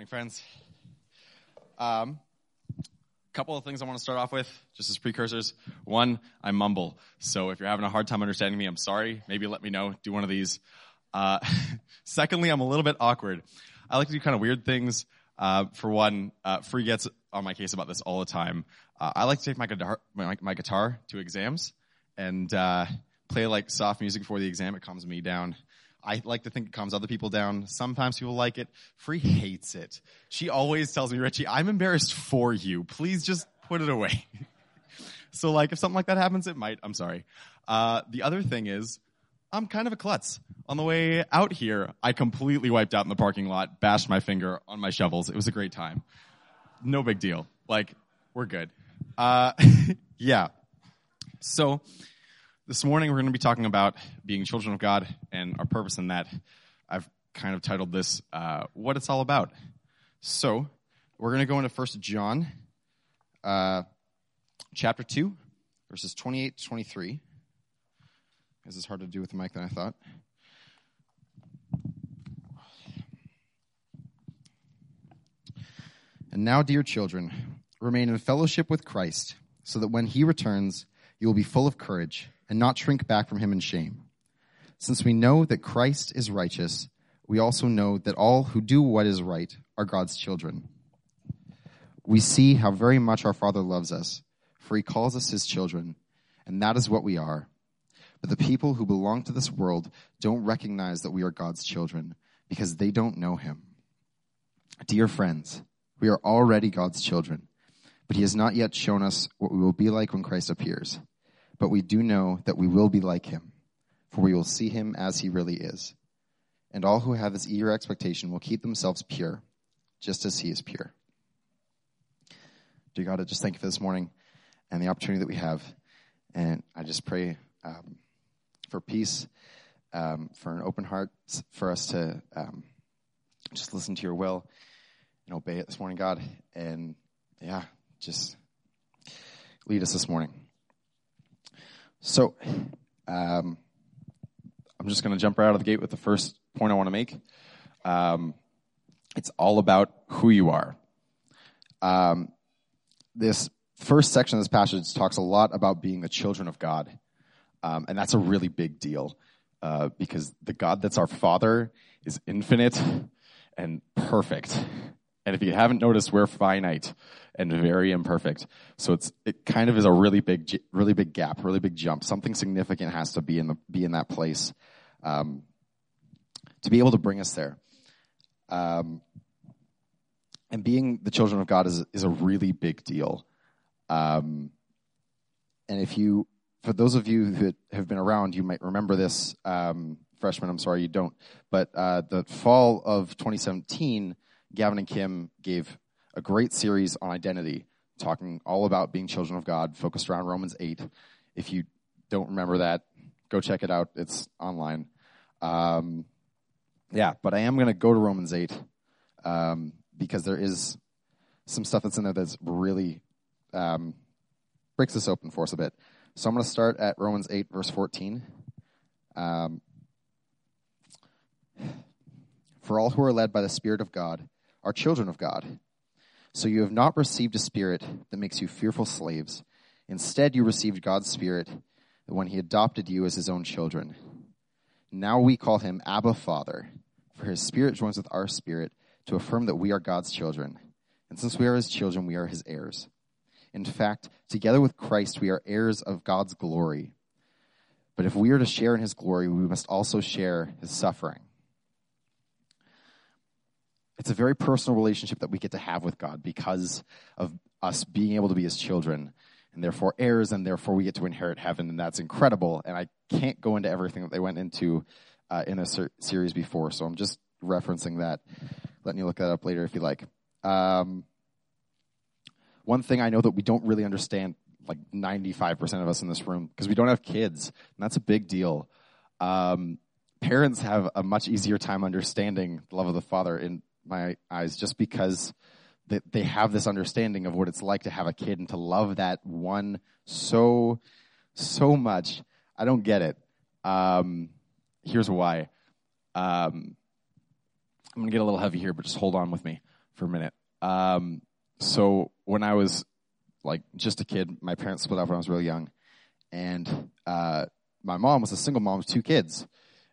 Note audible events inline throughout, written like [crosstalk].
Morning, friends. Um, couple of things I want to start off with, just as precursors. One, I mumble. So if you're having a hard time understanding me, I'm sorry. Maybe let me know. Do one of these. Uh, [laughs] secondly, I'm a little bit awkward. I like to do kind of weird things. Uh, for one, uh, Free gets on my case about this all the time. Uh, I like to take my guitar, my, my guitar to exams and uh, play like soft music before the exam. It calms me down. I like to think it calms other people down. Sometimes people like it. Free hates it. She always tells me, Richie, I'm embarrassed for you. Please just put it away. [laughs] so like if something like that happens, it might. I'm sorry. Uh, the other thing is, I'm kind of a klutz. On the way out here, I completely wiped out in the parking lot, bashed my finger on my shovels. It was a great time. No big deal. Like, we're good. Uh, [laughs] yeah. So, this morning we're going to be talking about being children of God and our purpose in that. I've kind of titled this uh, "What It's All About." So we're going to go into First John, uh, chapter two, verses twenty-eight to twenty-three. This is harder to do with the mic than I thought. And now, dear children, remain in fellowship with Christ, so that when he returns, you will be full of courage and not shrink back from him in shame. Since we know that Christ is righteous, we also know that all who do what is right are God's children. We see how very much our Father loves us, for he calls us his children, and that is what we are. But the people who belong to this world don't recognize that we are God's children because they don't know him. Dear friends, we are already God's children, but he has not yet shown us what we will be like when Christ appears. But we do know that we will be like him, for we will see him as he really is. And all who have this eager expectation will keep themselves pure, just as he is pure. Dear God, I just thank you for this morning and the opportunity that we have. And I just pray um, for peace, um, for an open heart, for us to um, just listen to your will and obey it this morning, God. And yeah, just lead us this morning. So, um, I'm just going to jump right out of the gate with the first point I want to make. Um, it's all about who you are. Um, this first section of this passage talks a lot about being the children of God. Um, and that's a really big deal uh, because the God that's our Father is infinite and perfect. And if you haven't noticed, we're finite and very imperfect. So it's it kind of is a really big, really big gap, really big jump. Something significant has to be in the be in that place um, to be able to bring us there. Um, and being the children of God is is a really big deal. Um, and if you, for those of you who have been around, you might remember this. Um, freshman, I'm sorry you don't, but uh, the fall of 2017 Gavin and Kim gave a great series on identity, talking all about being children of God, focused around Romans 8. If you don't remember that, go check it out. It's online. Um, yeah, but I am going to go to Romans 8 um, because there is some stuff that's in there that's really um, breaks this open for us a bit. So I'm going to start at Romans 8, verse 14. Um, [sighs] for all who are led by the Spirit of God are children of God. So you have not received a spirit that makes you fearful slaves. Instead, you received God's Spirit when He adopted you as His own children. Now we call Him Abba Father, for His Spirit joins with our spirit to affirm that we are God's children. And since we are His children, we are His heirs. In fact, together with Christ, we are heirs of God's glory. But if we are to share in His glory, we must also share His suffering. It's a very personal relationship that we get to have with God because of us being able to be his children and therefore heirs, and therefore we get to inherit heaven, and that's incredible. And I can't go into everything that they went into uh, in a ser- series before, so I'm just referencing that, letting you look that up later if you like. Um, one thing I know that we don't really understand, like 95% of us in this room, because we don't have kids, and that's a big deal. Um, parents have a much easier time understanding the love of the Father in my eyes just because they, they have this understanding of what it's like to have a kid and to love that one so, so much. I don't get it. Um, here's why. Um, I'm going to get a little heavy here, but just hold on with me. for a minute. Um, so when I was like just a kid, my parents split up when I was really young, and uh, my mom was a single mom with two kids.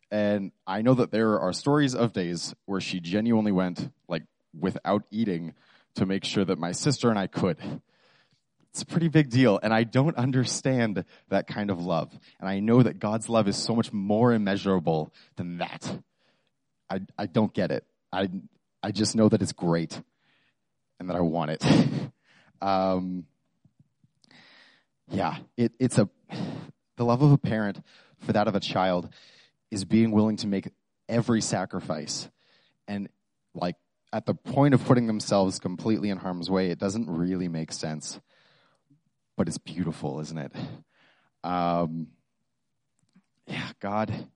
And I know that there are stories of days where she genuinely went like without eating to make sure that my sister and I could. It's a pretty big deal, and I don't understand that kind of love. And I know that God's love is so much more immeasurable than that. I, I don't get it. I, I just know that it's great and that I want it. [laughs] um, yeah, it, it's a, the love of a parent for that of a child is being willing to make every sacrifice. And like at the point of putting themselves completely in harm's way, it doesn't really make sense. But it's beautiful, isn't it? Um, yeah, God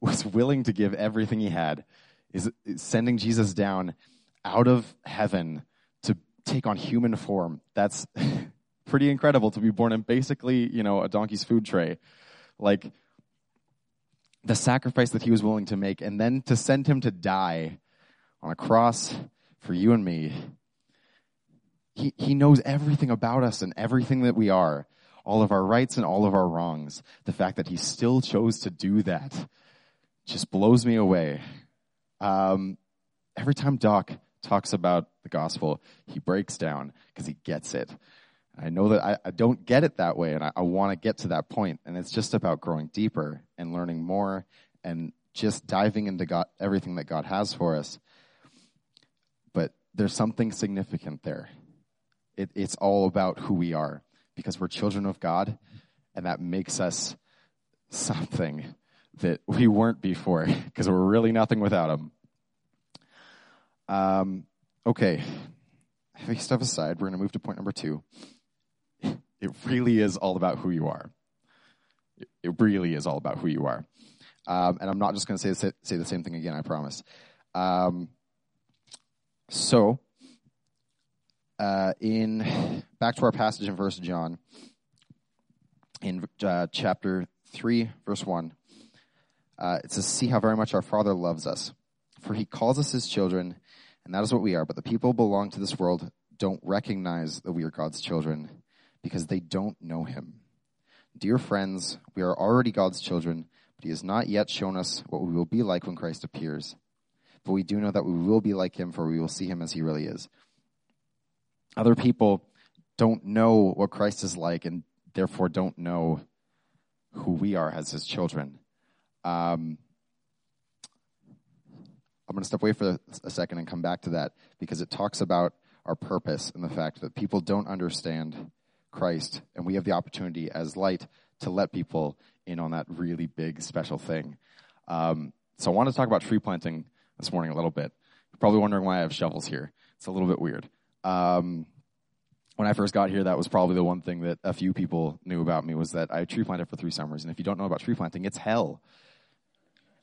was willing to give everything he had, is sending Jesus down out of heaven to take on human form. That's [laughs] pretty incredible to be born in basically, you know, a donkey's food tray. Like the sacrifice that he was willing to make and then to send him to die on a cross for you and me. He, he knows everything about us and everything that we are, all of our rights and all of our wrongs. The fact that he still chose to do that just blows me away. Um, every time Doc talks about the gospel, he breaks down because he gets it. I know that I, I, don't get it that way, and I, I want to get to that point. And it's just about growing deeper and learning more and just diving into God, everything that God has for us. But there's something significant there. It, it's all about who we are because we're children of God, and that makes us something that we weren't before [laughs] because we're really nothing without Him. Um, okay, heavy stuff aside, we're going to move to point number two. It really is all about who you are. It really is all about who you are. Um, and I'm not just going to say, say the same thing again, I promise. Um, so, uh, in back to our passage in First John, in uh, chapter 3, verse 1, uh, it says, See how very much our Father loves us, for he calls us his children, and that is what we are. But the people belong to this world don't recognize that we are God's children because they don't know him. Dear friends, we are already God's children, but he has not yet shown us what we will be like when Christ appears. But we do know that we will be like him, for we will see him as he really is. Other people don't know what Christ is like and therefore don't know who we are as his children. Um, I'm going to step away for a second and come back to that because it talks about our purpose and the fact that people don't understand Christ, and we have the opportunity as light to let people in on that really big, special thing. Um, so I want to talk about tree planting this morning a little bit. You're probably wondering why I have shovels here. It's a little bit weird. Um, when I first got here, that was probably the one thing that a few people knew about me was that I tree planted for three summers. And if you don't know about tree planting, it's hell.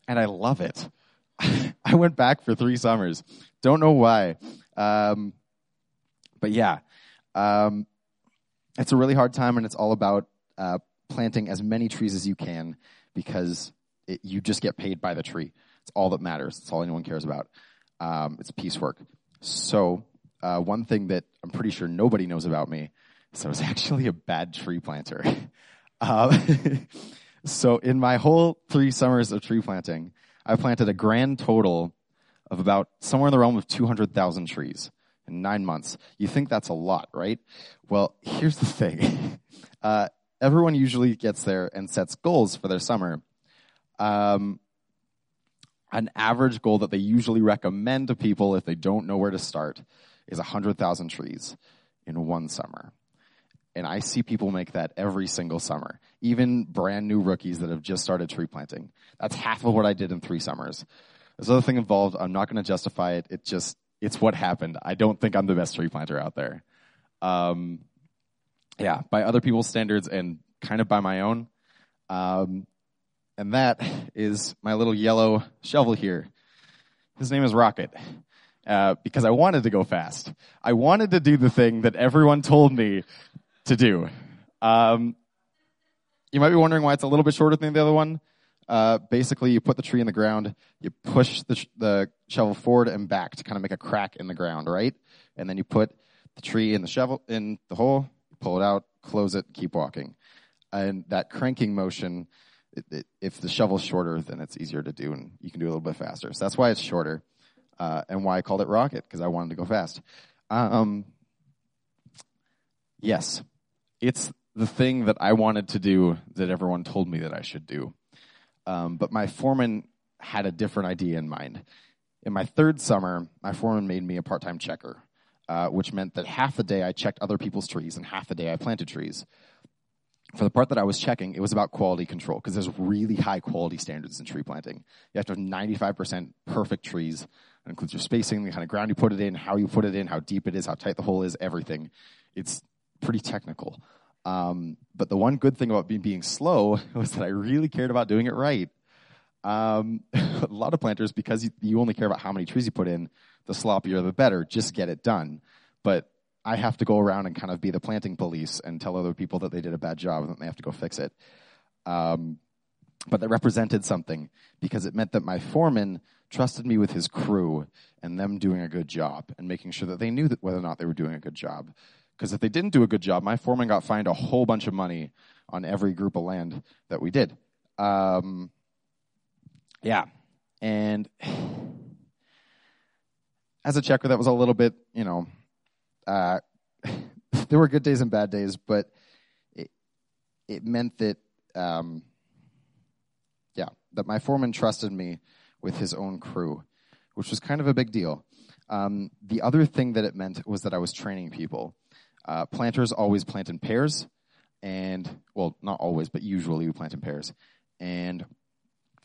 And I love it. [laughs] I went back for three summers. Don't know why. Um, but yeah, um, it's a really hard time, and it's all about uh, planting as many trees as you can because it, you just get paid by the tree. It's all that matters. It's all anyone cares about. Um, it's piecework. So, uh, one thing that I'm pretty sure nobody knows about me is I was actually a bad tree planter. uh, [laughs] [laughs] so, in my whole three summers of tree planting, I planted a grand total of about somewhere in the realm of 200,000 trees in nine months. You think that's a lot, right? Well, here's the thing. [laughs] Uh, everyone usually gets there and sets goals for their summer. Um, an average goal that they usually recommend to people if they don't know where to start is 100,000 trees in one summer. And I see people make that every single summer, even brand new rookies that have just started tree planting. That's half of what I did in three summers. There's other thing involved. I'm not going to justify it. It just, it's what happened. I don't think I'm the best tree planter out there. Um, yeah, by other people's standards and kind of by my own. Um, and that is my little yellow shovel here. His name is Rocket. Uh, because I wanted to go fast. I wanted to do the thing that everyone told me to do. Um, you might be wondering why it's a little bit shorter than the other one. Uh, basically, you put the tree in the ground, you push the, sh- the shovel forward and back to kind of make a crack in the ground, right? And then you put the tree in the shovel in the hole, pull it out, close it, keep walking. And that cranking motion, it, it, if the shovel's shorter, then it's easier to do, and you can do a little bit faster. So that's why it's shorter, uh, and why I called it rocket because I wanted to go fast. Um, yes, it's the thing that I wanted to do that everyone told me that I should do. Um, but my foreman had a different idea in mind. In my third summer, my foreman made me a part time checker, uh, which meant that half the day I checked other people's trees and half the day I planted trees. For the part that I was checking, it was about quality control because there's really high quality standards in tree planting. You have to have 95% perfect trees. It includes your spacing, the kind of ground you put it in, how you put it in, how deep it is, how tight the hole is, everything. It's pretty technical. Um, but the one good thing about being slow [laughs] was that I really cared about doing it right. Um, [laughs] a lot of planters, because you, only care about how many trees you put in, the sloppier the better. Just get it done. But I have to go around and kind of be the planting police and tell other people that they did a bad job and they have to go fix it. Um, but that represented something because it meant that my foreman trusted me with his crew and them doing a good job and making sure that they knew that whether or not they were doing a good job. Because if they didn't do a good job, my foreman got fined a whole bunch of money on every group of land that we did. Um, yeah. And [sighs] as a checker, that was a little bit, you know, uh, [laughs] there were good days and bad days, but it, it meant that, um, yeah, that my foreman trusted me with his own crew, which was kind of a big deal. Um, the other thing that it meant was that I was training people. Uh, planters always plant in pairs, and well, not always, but usually we plant in pairs. And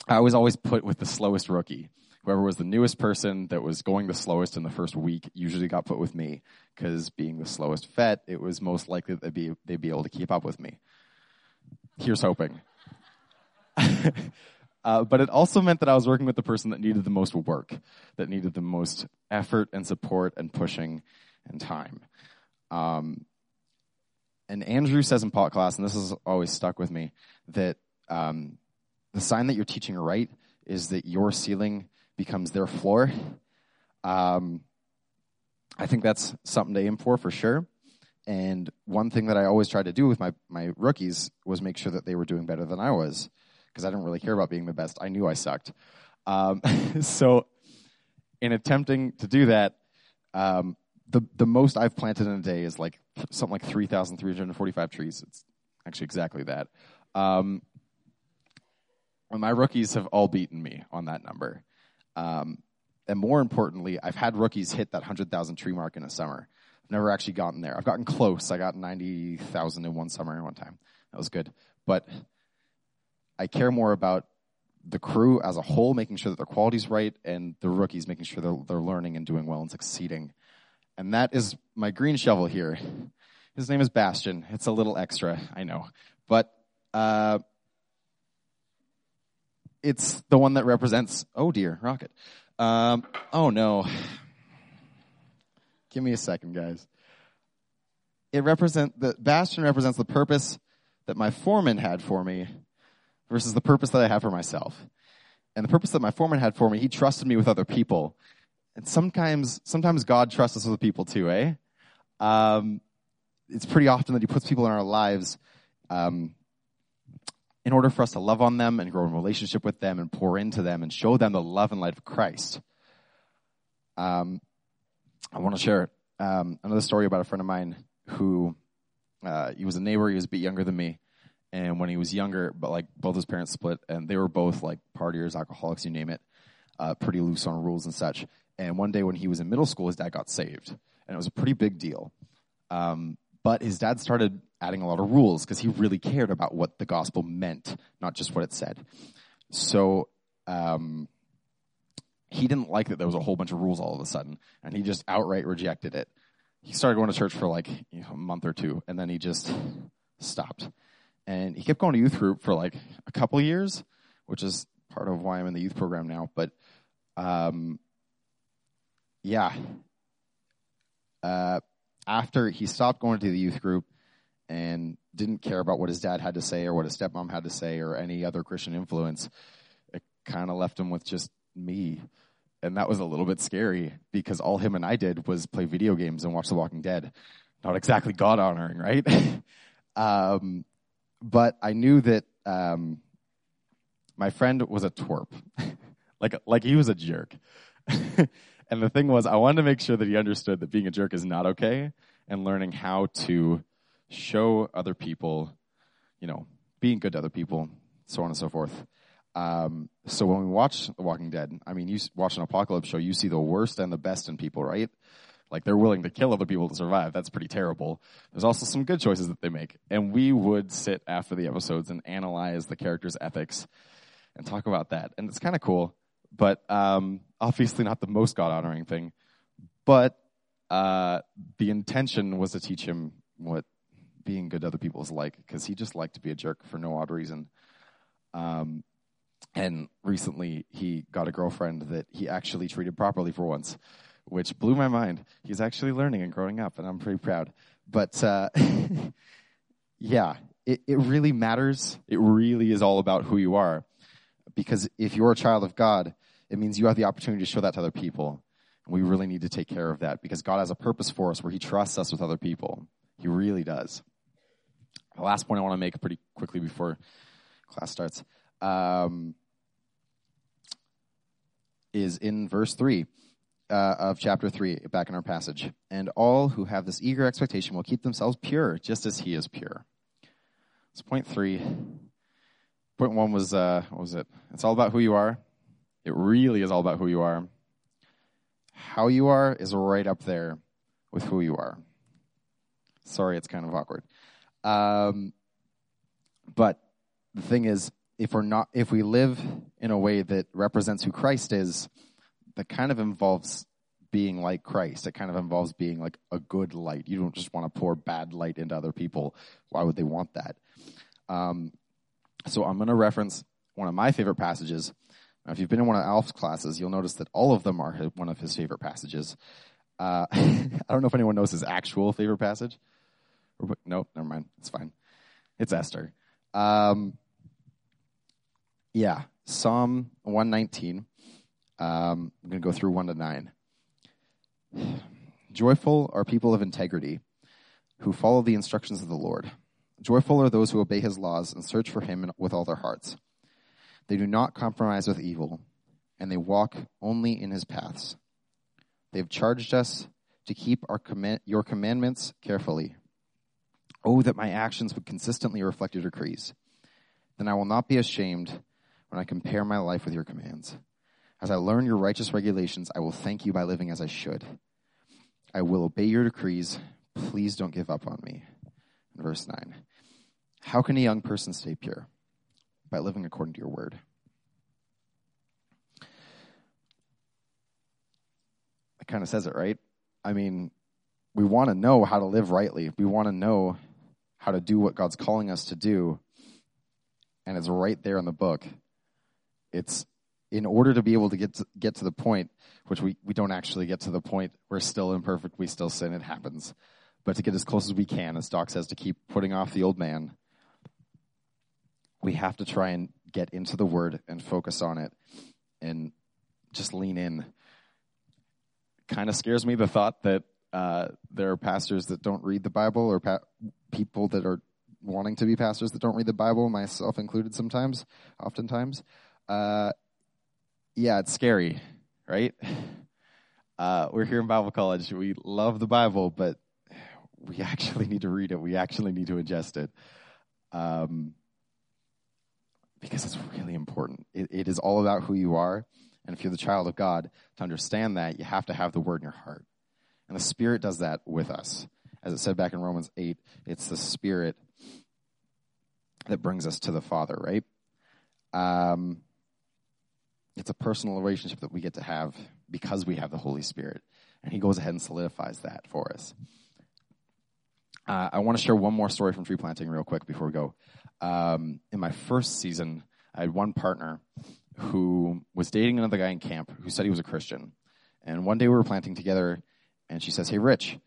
I was always put with the slowest rookie. Whoever was the newest person that was going the slowest in the first week usually got put with me because being the slowest vet, it was most likely that they'd be, they'd be able to keep up with me. Here's hoping. [laughs] uh, but it also meant that I was working with the person that needed the most work, that needed the most effort and support and pushing and time. Um, and Andrew says in pot class, and this has always stuck with me, that um, the sign that you're teaching right is that your ceiling becomes their floor. Um, I think that's something to aim for for sure. And one thing that I always tried to do with my, my rookies was make sure that they were doing better than I was because I didn't really care about being the best. I knew I sucked. Um, [laughs] so, in attempting to do that, um, the the most I've planted in a day is like something like three thousand three hundred forty-five trees. It's actually exactly that. Um, my rookies have all beaten me on that number. Um, and more importantly, I've had rookies hit that 100,000 tree mark in a summer. I've never actually gotten there. I've gotten close. I got 90,000 in one summer in one time. That was good. But I care more about the crew as a whole, making sure that their quality's right, and the rookies making sure they're, they're learning and doing well and succeeding. And that is my green shovel here. His name is Bastion. It's a little extra, I know. But uh, it's the one that represents, oh dear, rocket. Um, oh no. Give me a second, guys. It represent the bastion represents the purpose that my foreman had for me versus the purpose that I have for myself. And the purpose that my foreman had for me, he trusted me with other people. And sometimes, sometimes God trusts us with people too, eh? Um, it's pretty often that he puts people in our lives um, in order for us to love on them and grow in relationship with them and pour into them and show them the love and light of Christ. Um, I want to share um, another story about a friend of mine who uh, he was a neighbor. He was a bit younger than me, and when he was younger, but like both his parents split, and they were both like partiers, alcoholics, you name it, uh, pretty loose on rules and such. And one day when he was in middle school, his dad got saved, and it was a pretty big deal. Um, but his dad started adding a lot of rules because he really cared about what the gospel meant, not just what it said. So um, he didn't like that there was a whole bunch of rules all of a sudden, and he just outright rejected it. He started going to church for like you know, a month or two, and then he just stopped. And he kept going to youth group for like a couple years, which is part of why I'm in the youth program now. But um, yeah, uh, after he stopped going to the youth group and didn't care about what his dad had to say or what his stepmom had to say or any other Christian influence. It kind of left him with just me. And that was a little bit scary because all him and I did was play video games and watch The Walking Dead. Not exactly God honoring, right? [laughs] um, but I knew that um, my friend was a twerp. [laughs] like, like he was a jerk. [laughs] and the thing was, I wanted to make sure that he understood that being a jerk is not okay and learning how to show other people, you know, being good to other people, so on and so forth. Um, so when we watch The Walking Dead, I mean, you watch an apocalypse show, you see the worst and the best in people, right? Like they're willing to kill other people to survive. That's pretty terrible. There's also some good choices that they make. And we would sit after the episodes and analyze the characters' ethics and talk about that. And it's kind of cool, but um, obviously not the most God honoring thing. But uh, the intention was to teach him what being good to other people is like, because he just liked to be a jerk for no odd reason. Um, and recently, he got a girlfriend that he actually treated properly for once, which blew my mind. He's actually learning and growing up, and I'm pretty proud. But uh, [laughs] yeah, it, it really matters. It really is all about who you are. Because if you're a child of God, it means you have the opportunity to show that to other people. And we really need to take care of that because God has a purpose for us where He trusts us with other people. He really does. The last point I want to make pretty quickly before class starts um, is in verse 3 uh, of chapter 3, back in our passage. And all who have this eager expectation will keep themselves pure, just as He is pure. So, point three. Point one was, uh, what was it? It's all about who you are. It really is all about who you are. How you are is right up there with who you are. Sorry, it's kind of awkward. Um, but the thing is, if we're not, if we live in a way that represents who Christ is, that kind of involves being like Christ. It kind of involves being like a good light. You don't just want to pour bad light into other people. Why would they want that? Um, so I'm going to reference one of my favorite passages now, if you've been in one of Alf's classes, you'll notice that all of them are one of his favorite passages. Uh, [laughs] I don't know if anyone knows his actual favorite passage. Nope, never mind. It's fine. It's Esther. Um, yeah, Psalm 119. Um, I'm going to go through 1 to 9. [sighs] Joyful are people of integrity who follow the instructions of the Lord. Joyful are those who obey his laws and search for him with all their hearts. They do not compromise with evil, and they walk only in his paths. They have charged us to keep our your commandments carefully. Oh, that my actions would consistently reflect your decrees. Then I will not be ashamed when I compare my life with your commands. As I learn your righteous regulations, I will thank you by living as I should. I will obey your decrees. Please don't give up on me. Verse 9. How can a young person stay pure? by living according to your word. It kind of says it, right? I mean, we want to know how to live rightly. We want to know how to do what God's calling us to do. And it's right there in the book. It's in order to be able to get to, get to the point, which we, we don't actually get to the point, we're still imperfect, we still sin, it happens. But to get as close as we can, as Doc says, to keep putting off the old man we have to try and get into the word and focus on it and just lean in. Kind of scares me the thought that uh, there are pastors that don't read the Bible or pa- people that are wanting to be pastors that don't read the Bible, myself included sometimes, oftentimes. Uh, yeah, it's scary, right? Uh, we're here in Bible college. We love the Bible, but we [laughs] actually need to read it. We actually need to ingest it. Um, because it's really important. It, it is all about who you are. And if you're the child of God, to understand that, you have to have the word in your heart. And the Spirit does that with us. As it said back in Romans 8, it's the Spirit that brings us to the Father, right? Um, it's a personal relationship that we get to have because we have the Holy Spirit. And He goes ahead and solidifies that for us. Uh, I want to share one more story from tree planting real quick before we go um, in my first season, I had one partner who was dating another guy in camp who said he was a Christian. And one day we were planting together, and she says, Hey, Rich,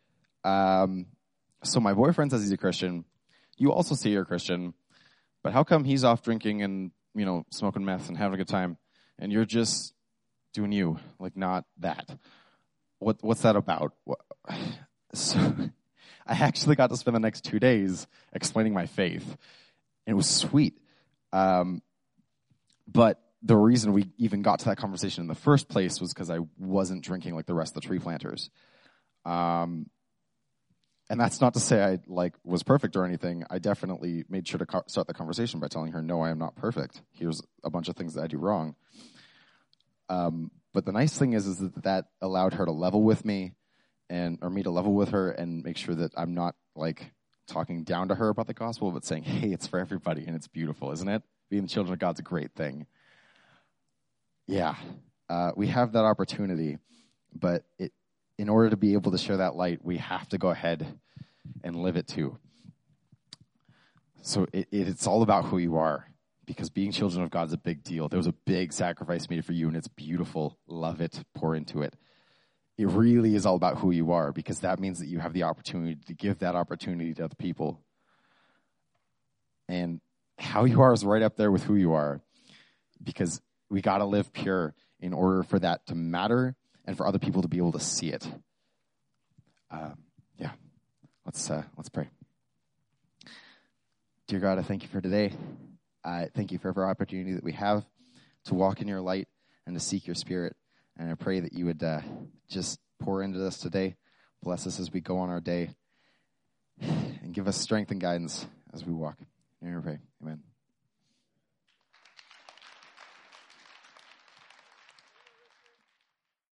um, so my boyfriend says he's a Christian, you also say you're a Christian, but how come he's off drinking and, you know, smoking meth and having a good time and you're just doing you, like not that? What, what's that about? What, [sighs] so I actually got to spend the next two days explaining my faith. And it was sweet. Um, but the reason we even got to that conversation in the first place was because I wasn't drinking like the rest of the tree planters. Um, and that's not to say I like was perfect or anything. I definitely made sure to co- start the conversation by telling her, "No, I am not perfect. Here's a bunch of things that I do wrong." Um, but the nice thing is, is that that allowed her to level with me, and or me to level with her and make sure that I'm not like talking down to her about the gospel, but saying, "Hey, it's for everybody and it's beautiful, isn't it? Being the children of God's a great thing." Yeah, uh, we have that opportunity, but it, in order to be able to share that light, we have to go ahead and live it too. So it, it, it's all about who you are because being children of God is a big deal. There was a big sacrifice made for you, and it's beautiful. Love it, pour into it. It really is all about who you are because that means that you have the opportunity to give that opportunity to other people. And how you are is right up there with who you are because we got to live pure in order for that to matter and for other people to be able to see it. Uh, yeah, let's uh, let's pray. Dear God, I thank you for today. I thank you for every opportunity that we have to walk in your light and to seek your spirit. And I pray that you would uh, just pour into us today. Bless us as we go on our day. [sighs] And give us strength and guidance as we walk. In your pray. Amen.